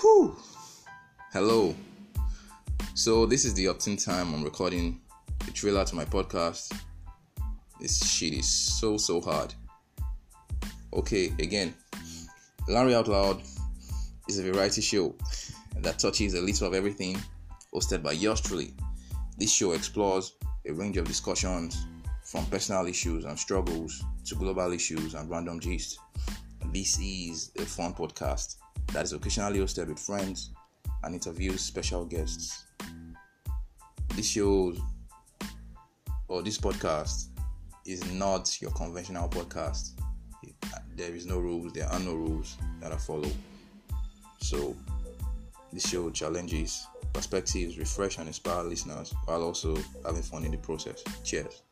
Whew. Hello. So this is the upton time I'm recording the trailer to my podcast. This shit is so so hard. Okay, again, Larry Out Loud is a variety show that touches a little of everything, hosted by yours truly. This show explores a range of discussions from personal issues and struggles to global issues and random gist. This is a fun podcast that is occasionally hosted with friends and interviews special guests. This show or this podcast is not your conventional podcast. There is no rules, there are no rules that are followed. So, this show challenges perspectives, refresh, and inspire listeners while also having fun in the process. Cheers.